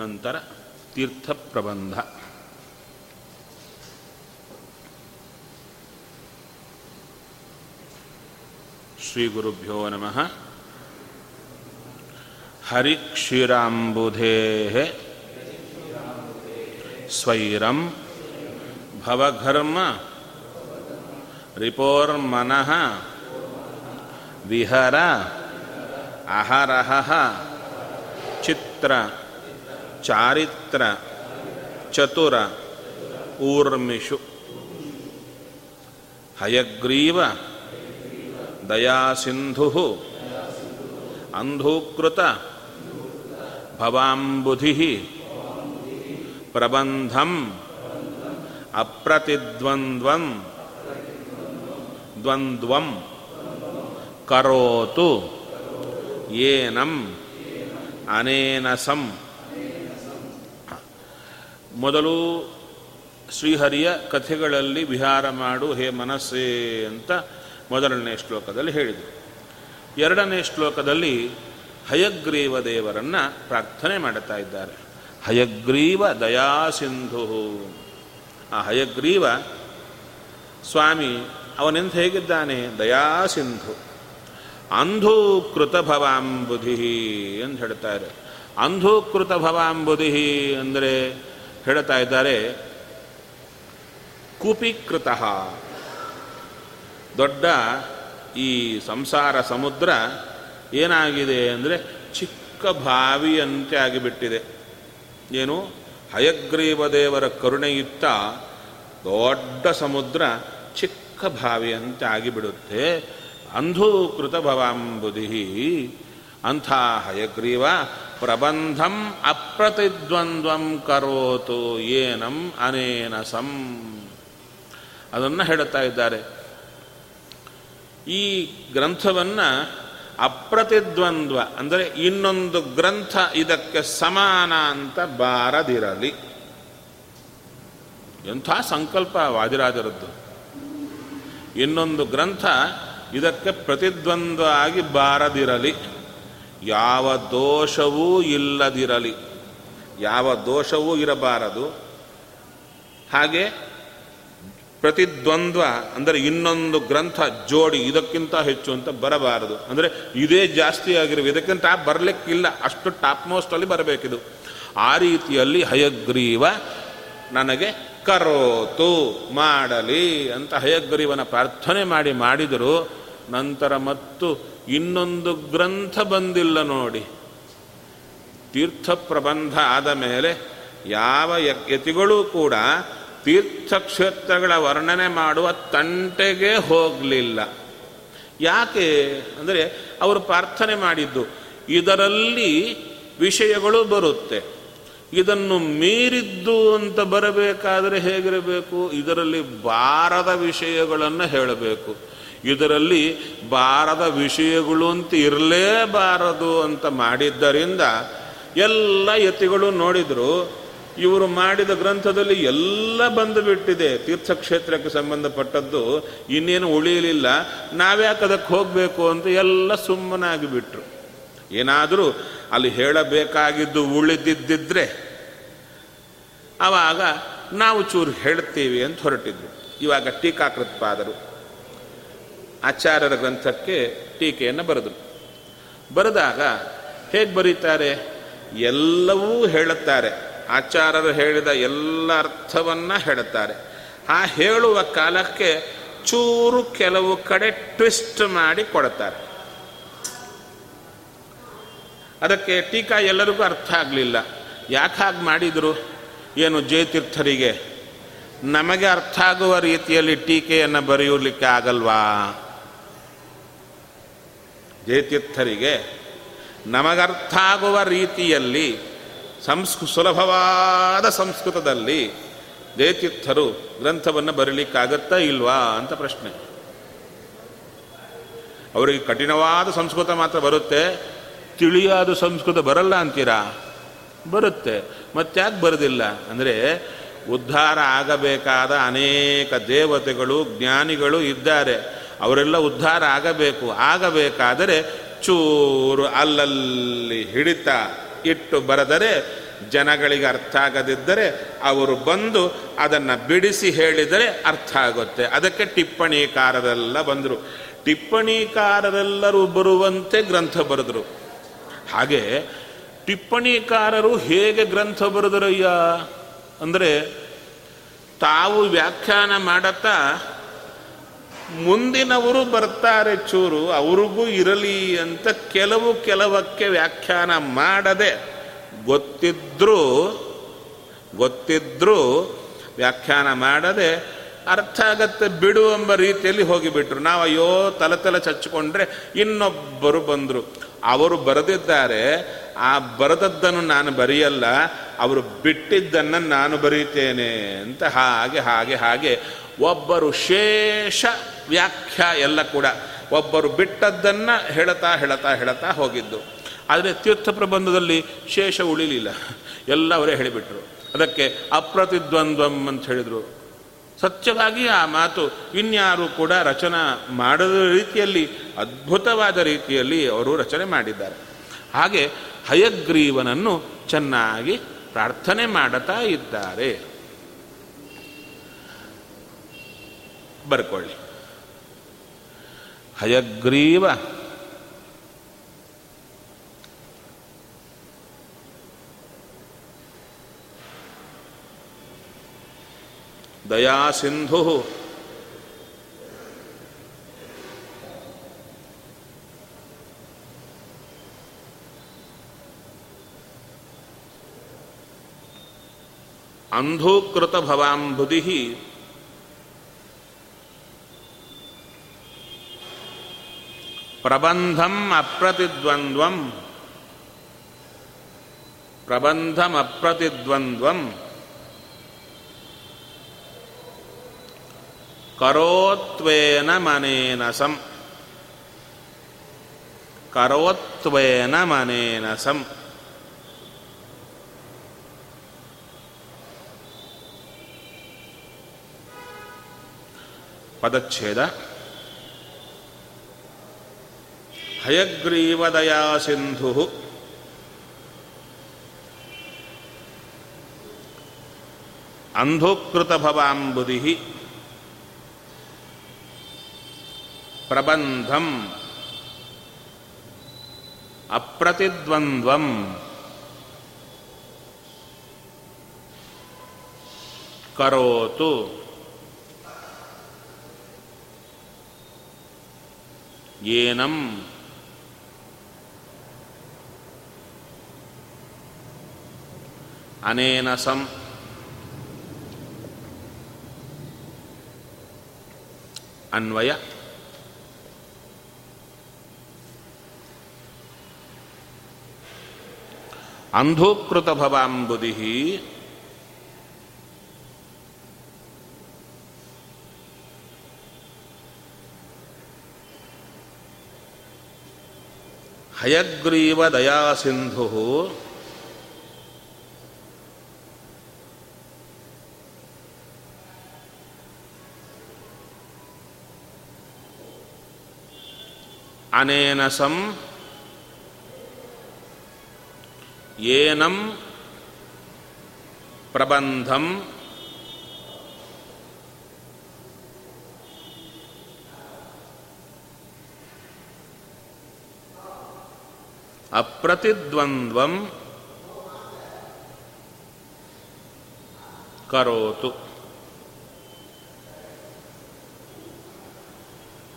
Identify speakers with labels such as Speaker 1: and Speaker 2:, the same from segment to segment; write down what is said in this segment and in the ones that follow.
Speaker 1: ನಂತರ ತೀರ್ಥ ಪ್ರಬಂಧ ಶ್ರೀ ಗುರುಭ್ಯೋ ನಮಃ ಹರಿಕ್ಷೀರಾಂಬುಧೇ ಸ್ವೈರಂ ಭವಘರ್ಮ ರಿಪೋರ್ಮನಃ ವಿಹರ ಅಹರಹ ಚಿತ್ರ ಚಾರಿತ್ರ ಚತುರ ಊರ್ಮಿಷು. ಹಯಗ್ರೀವ ದಯಾಸಿಂಧು ಅಂಧೂಕೃತ ಭವಾಂಬುಧಿ. ಪ್ರಬಂಧಂ ಅಪ್ರತಿದ್ವಂದ್ವಂ ದ್ವಂದ್ವಂ. ಕರೋತು ಏನಂ ಅನೇನಸಂ. ಮೊದಲು ಶ್ರೀಹರಿಯ ಕಥೆಗಳಲ್ಲಿ ವಿಹಾರ ಮಾಡು, ಹೇ ಮನಸ್ಸೇ ಅಂತ ಮೊದಲನೇ ಶ್ಲೋಕದಲ್ಲಿ ಹೇಳಿದರು. ಎರಡನೇ ಶ್ಲೋಕದಲ್ಲಿ ಹಯಗ್ರೀವ ದೇವರನ್ನು ಪ್ರಾರ್ಥನೆ ಮಾಡುತ್ತಾ ಇದ್ದಾರೆ. ಹಯಗ್ರೀವ ದಯಾಸಿಂಧು ಆ ಹಯಗ್ರೀವ ಸ್ವಾಮಿ, ಅವನೆಂತ ಹೇಗಿದ್ದಾನೆ? ದಯಾಸಿಂಧು ಅಂಧೂಕೃತ ಭವಾಂಬುಧಿ ಅಂತ ಹೇಳ್ತಾರೆ. ಅಂಧೂಕೃತ ಭವಾಂಬುಧಿ ಅಂದರೆ ಹೇಳ್ತಾ ಇದ್ದಾರೆ, ಕೂಪೀಕೃತ. ದೊಡ್ಡ ಈ ಸಂಸಾರ ಸಮುದ್ರ ಏನಾಗಿದೆ ಅಂದರೆ ಚಿಕ್ಕ ಬಾವಿಯಂತೆ ಆಗಿಬಿಟ್ಟಿದೆ. ಏನು? ಹಯಗ್ರೀವ ದೇವರ ಕರುಣೆಯುತ್ತ ದೊಡ್ಡ ಸಮುದ್ರ ಚಿಕ್ಕ ಬಾವಿಯಂತೆ ಆಗಿಬಿಡುತ್ತೆ. ಅಂಧೂಕೃತ ಭವಾಂಬುದಿ ಅಂಥ ಹಯಗ್ರೀವ ಪ್ರಬಂಧಂ ಅಪ್ರತಿದ್ವಂದ್ವಂ ಕರೋತು ಏನಂ ಅನೇನ ಸಂ. ಅದನ್ನು ಹೇಳುತ್ತಾ ಇದ್ದಾರೆ. ಈ ಗ್ರಂಥವನ್ನು ಅಪ್ರತಿದ್ವಂದ್ವ ಅಂದರೆ ಇನ್ನೊಂದು ಗ್ರಂಥ ಇದಕ್ಕೆ ಸಮಾನ ಅಂತ ಬಾರದಿರಲಿ. ಎಂಥ ಸಂಕಲ್ಪ ವಾದಿರಾಜರದ್ದು. ಇನ್ನೊಂದು ಗ್ರಂಥ ಇದಕ್ಕೆ ಪ್ರತಿದ್ವಂದ್ವ ಆಗಿ ಬಾರದಿರಲಿ. ಯಾವ ದೋಷವೂ ಇಲ್ಲದಿರಲಿ. ಯಾವ ದೋಷವೂ ಇರಬಾರದು. ಹಾಗೆ ಪ್ರತಿದ್ವಂದ್ವ ಅಂದರೆ ಇನ್ನೊಂದು ಗ್ರಂಥ ಜೋಡಿ ಇದಕ್ಕಿಂತ ಹೆಚ್ಚು ಅಂತ ಬರಬಾರದು. ಅಂದರೆ ಇದೇ ಜಾಸ್ತಿ ಆಗಿರುವ ಇದಕ್ಕಿಂತ ಬರಲಿಕ್ಕಿಲ್ಲ. ಅಷ್ಟು ಟಾಪ್ ಮೋಸ್ಟಲ್ಲಿ ಬರಬೇಕಿದು. ಆ ರೀತಿಯಲ್ಲಿ ಹಯಗ್ರೀವ ನನಗೆ ಕರೋತು ಮಾಡಲಿ ಅಂತ ಹಯಗ್ರೀವನ ಪ್ರಾರ್ಥನೆ ಮಾಡಿ ಮಾಡಿದರು ನಂತರ ಮತ್ತು ಇನ್ನೊಂದು ಗ್ರಂಥ ಬಂದಿಲ್ಲ ನೋಡಿ. ತೀರ್ಥ ಪ್ರಬಂಧ ಆದ ಮೇಲೆ ಯಾವ ಯತಿಗಳೂ ಕೂಡ ತೀರ್ಥಕ್ಷೇತ್ರಗಳ ವರ್ಣನೆ ಮಾಡುವ ತಂಟೆಗೆ ಹೋಗಲಿಲ್ಲ. ಯಾಕೆ? ಅಂದರೆ ಅವರು ಪ್ರಾರ್ಥನೆ ಮಾಡಿದ್ದು, ಇದರಲ್ಲಿ ವಿಷಯಗಳು ಬರುತ್ತೆ. ಇದನ್ನು ಮೀರಿದ್ದು ಅಂತ ಬರಬೇಕಾದರೆ ಹೇಗಿರಬೇಕು? ಇದರಲ್ಲಿ ಬಾರದ ವಿಷಯಗಳನ್ನು ಹೇಳಬೇಕು. ಇದರಲ್ಲಿ ಬಾರದ ವಿಷಯಗಳು ಅಂತ ಇರಲೇಬಾರದು ಅಂತ ಮಾಡಿದ್ದರಿಂದ ಎಲ್ಲ ಯತಿಗಳು ನೋಡಿದರು. ಇವರು ಮಾಡಿದ ಗ್ರಂಥದಲ್ಲಿ ಎಲ್ಲ ಬಂದು ಬಿಟ್ಟಿದೆ ತೀರ್ಥಕ್ಷೇತ್ರಕ್ಕೆ ಸಂಬಂಧಪಟ್ಟದ್ದು ಇನ್ನೇನು ಉಳಿಯಲಿಲ್ಲ. ನಾವ್ಯಾಕೆ ಅದಕ್ಕೆ ಹೋಗಬೇಕು ಅಂತ ಎಲ್ಲ ಸುಮ್ಮನಾಗಿ ಬಿಟ್ರು ಏನಾದರೂ ಅಲ್ಲಿ ಹೇಳಬೇಕಾಗಿದ್ದು ಉಳಿದಿದ್ದಿದ್ರೆ ಆವಾಗ ನಾವು ಚೂರು ಹೇಳ್ತೀವಿ ಅಂತ ಹೊರಟಿದ್ರು. ಇವಾಗ ಟೀಕಾಕೃತ್ಪಾದರು. ಆಚಾರ್ಯರ ಗ್ರಂಥಕ್ಕೆ ಟೀಕೆಯನ್ನು ಬರೆದರು. ಬರೆದಾಗ ಹೇಗೆ ಬರೀತಾರೆ? ಎಲ್ಲವೂ ಹೇಳುತ್ತಾರೆ. ಆಚಾರ್ಯರು ಹೇಳಿದ ಎಲ್ಲ ಅರ್ಥವನ್ನು ಹೇಳುತ್ತಾರೆ. ಆ ಹೇಳುವ ಕಾಲಕ್ಕೆ ಚೂರು ಕೆಲವು ಕಡೆ ಟ್ವಿಸ್ಟ್ ಮಾಡಿ ಕೊಡುತ್ತಾರೆ. ಅದಕ್ಕೆ ಟೀಕಾ ಎಲ್ಲರಿಗೂ ಅರ್ಥ ಆಗಲಿಲ್ಲ. ಯಾಕೆ ಹಾಗೆ ಮಾಡಿದರು? ಏನು ಜಯತೀರ್ಥರಿಗೆ? ನಮಗೆ ಅರ್ಥ ಆಗುವ ರೀತಿಯಲ್ಲಿ ಟೀಕೆಯನ್ನು ಬರೆಯಲಿಕ್ಕೆ ಆಗಲ್ವಾ? ಜಯತೀರ್ಥರಿಗೆ ನಮಗರ್ಥ ಆಗುವ ರೀತಿಯಲ್ಲಿ, ಸಂಸ್ಕೃ, ಸುಲಭವಾದ ಸಂಸ್ಕೃತದಲ್ಲಿ ಜಯತೀರ್ಥರು ಗ್ರಂಥವನ್ನು ಬರೀಲಿಕ್ಕಾಗತ್ತಾ ಇಲ್ವಾ ಅಂತ ಪ್ರಶ್ನೆ. ಅವರಿಗೆ ಕಠಿಣವಾದ ಸಂಸ್ಕೃತ ಮಾತ್ರ ಬರುತ್ತೆ. ತಿಳಿಯಾದ ಸಂಸ್ಕೃತ ಬರಲ್ಲ ಅಂತೀರಾ? ಬರುತ್ತೆ. ಮತ್ತ್ಯಾಕೆ ಬರೋದಿಲ್ಲ? ಅಂದರೆ ಉದ್ಧಾರ ಆಗಬೇಕಾದ ಅನೇಕ ದೇವತೆಗಳು, ಜ್ಞಾನಿಗಳು ಇದ್ದಾರೆ. ಅವರೆಲ್ಲ ಉದ್ಧಾರ ಆಗಬೇಕು, ಆಗಬೇಕಾದರೆ ಚೂರು ಅಲ್ಲಲ್ಲಿ ಹಿಡಿತ ಇಟ್ಟು ಬರೆದರೆ ಜನಗಳಿಗೆ ಅರ್ಥ ಆಗದಿದ್ದರೆ ಅವರು ಬಂದು ಅದನ್ನು ಬಿಡಿಸಿ ಹೇಳಿದರೆ ಅರ್ಥ ಆಗುತ್ತೆ. ಅದಕ್ಕೆ ಟಿಪ್ಪಣಿಕಾರರೆಲ್ಲ ಬಂದರು. ಟಿಪ್ಪಣಿಕಾರರೆಲ್ಲರೂ ಬರುವಂತೆ ಗ್ರಂಥ ಬರೆದರು. ಹಾಗೆ ಟಿಪ್ಪಣಿಕಾರರು ಹೇಗೆ ಗ್ರಂಥ ಬರೆದರಯ್ಯ? ಅಂದರೆ ತಾವು ವ್ಯಾಖ್ಯಾನ ಮಾಡತ್ತಾ ಮುಂದಿನವರು ಬರ್ತಾರೆ ಚೂರು, ಅವ್ರಿಗೂ ಇರಲಿ ಅಂತ ಕೆಲವು ಕೆಲವಕ್ಕೆ ವ್ಯಾಖ್ಯಾನ ಮಾಡದೆ ಗೊತ್ತಿದ್ರೂ ಗೊತ್ತಿದ್ರೂ ವ್ಯಾಖ್ಯಾನ ಮಾಡದೆ ಅರ್ಥ ಆಗತ್ತೆ ಬಿಡು ಎಂಬ ರೀತಿಯಲ್ಲಿ ಹೋಗಿಬಿಟ್ರು. ನಾವು ಅಯ್ಯೋ ತಲೆ ತಲೆ ಚಚ್ಚಿಕೊಂಡ್ರೆ ಇನ್ನೊಬ್ಬರು ಬಂದರು. ಅವರು ಬರೆದಿದ್ದಾರೆ, ಆ ಬರೆದದ್ದನ್ನು ನಾನು ಬರೆಯಲ್ಲ, ಅವರು ಬಿಟ್ಟಿದ್ದನ್ನು ನಾನು ಬರೀತೇನೆ ಅಂತ ಹಾಗೆ ಹಾಗೆ ಹಾಗೆ ಒಬ್ಬರು ಶೇಷ ವ್ಯಾಖ್ಯಾ ಎಲ್ಲ ಕೂಡ. ಒಬ್ಬರು ಬಿಟ್ಟದ್ದನ್ನು ಹೇಳತಾ ಹೇಳತಾ ಹೇಳ್ತಾ ಹೋಗಿದ್ದು. ಆದರೆ ತೀರ್ಥ ಪ್ರಬಂಧದಲ್ಲಿ ಶೇಷ ಉಳಿಲಿಲ್ಲ. ಎಲ್ಲ ಅವರೇ ಹೇಳಿಬಿಟ್ರು. ಅದಕ್ಕೆ ಅಪ್ರತಿದ್ವಂದ್ವಂ ಅಂತ ಹೇಳಿದರು. ಸತ್ಯವಾಗಿ ಆ ಮಾತು ಇನ್ಯಾರು ಕೂಡ ರಚನಾ ಮಾಡದ ರೀತಿಯಲ್ಲಿ, ಅದ್ಭುತವಾದ ರೀತಿಯಲ್ಲಿ ಅವರು ರಚನೆ ಮಾಡಿದ್ದಾರೆ. ಹಾಗೆ ಹಯಗ್ರೀವನನ್ನು ಚೆನ್ನಾಗಿ ಪ್ರಾರ್ಥನೆ ಮಾಡುತ್ತಾ ಇದ್ದಾರೆ. ಬರ್ಕೊಳ್ಳಿ. ಹಯಗ್ರೀವ ದಯಾಸಿಂಧು ಅಂಧೂಕೃತ ಭವಾಂಬುಧಿ ಪ್ರಬಂಧಂ ಅಪ್ರತಿದ್ವಂದ್ವಂ. ಪ್ರಬಂಧಂ ಅಪ್ರತಿದ್ವಂದ್ವಂ. ಕರೋತ್ವೇನ ಮನೇನ ಸಂ. ಕರೋತ್ವೇನ ಮನೇನ ಸಂ. ಪದಚ್ಛೇದ. ಹಯಗ್ರೀವದಯಾ ಸಿಂಧು ಅಂಧೋಕೃತ ಭವಾಂಬುಧಿ ಪ್ರಬಂಧಂ. ಅಪ್ರತಿದ್ವಂದ್ವಂ. ಕರೋತು. ಏನಂ. ಅನೇನ ಸಂ ಅನ್ವಯ. ಅಂಧೋಕೃತ ಭವಾಂಬುಧಿ ಹಯಗ್ರೀವ ದಯಾಸಿಂಧು ಅನೇನ ಸಂ ಏನಂ ಪ್ರಬಂಧಂ ಅಪ್ರತಿದ್ವಂದ್ವಂ ಕರೋತು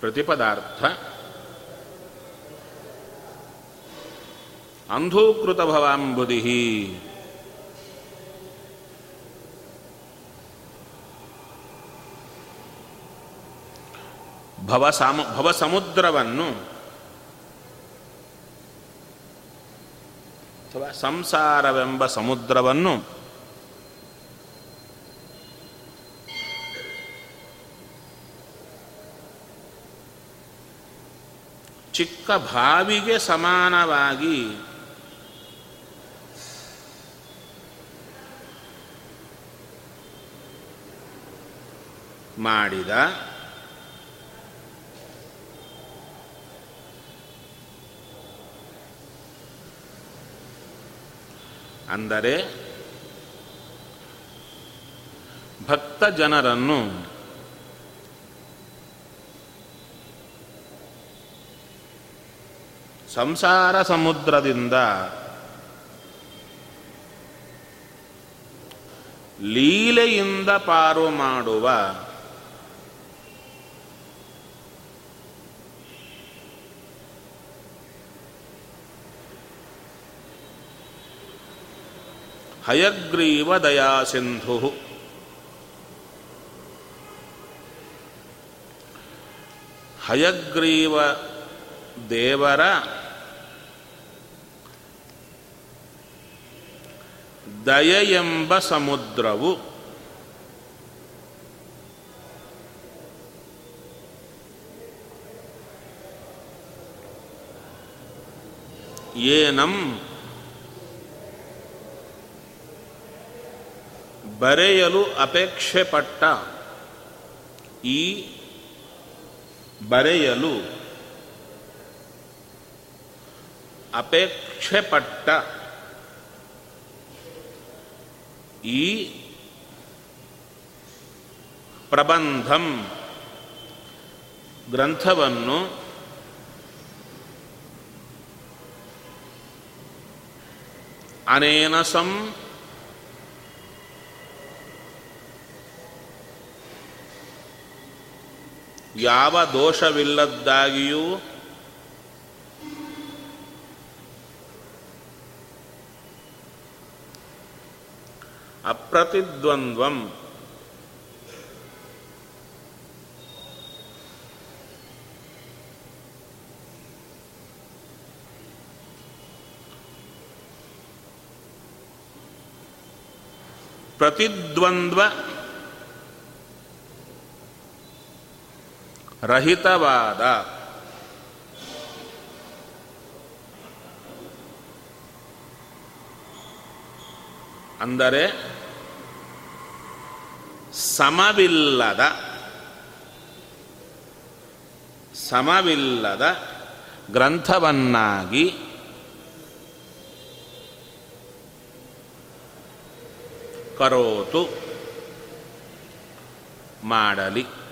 Speaker 1: ಪ್ರತಿಪದಾರ್ಥ ಅಂಧೂಕೃತ ಭವಾಂಬುದಿ ಭವ ಸಾಮ ಭವ ಸಮುದ್ರವನ್ನು ಅಥವಾ ಸಂಸಾರವೆಂಬ ಸಮುದ್ರವನ್ನು ಚಿಕ್ಕ ಬಾವಿಗೆ ಸಮಾನವಾಗಿ ಮಾಡಿದ ಅಂದರೆ ಭಕ್ತ ಜನರನ್ನು ಸಂಸಾರ ಸಮುದ್ರದಿಂದ ಲೀಲೆಯಿಂದ ಪಾರು ಮಾಡುವ ಹಯಗ್ರೀವ ದಯಾ ಸಿಂಧು. ಹಯಗ್ರೀವ ದೇವರ ದಯೆಯೆಂಬ ಸಮುದ್ರವು ಏನಂ ಬರೆಯಲು ಅಪೇಕ್ಷೆ ಪಟ್ಟ ಈ ಬರೆಯಲು ಅಪೇಕ್ಷೆ ಪಟ್ಟ ಈ ಪ್ರಬಂಧಂ ಗ್ರಂಥವನ್ನು ಅನೇನ ಸಂ ಯಾವ ದೋಷವಿಲ್ಲದ್ದಾಗಿಯೂ ಅಪ್ರತಿದ್ವಂದ್ವಂ. ಪ್ರತಿದ್ವಂದ್ವ ರಹಿತವಾದ. ಅಂದರೆ ಸಮವಿಲ್ಲದ ಸಮವಿಲ್ಲದ ಗ್ರಂಥವನ್ನಾಗಿ ಕರೋತು ಮಾಡಲಿ.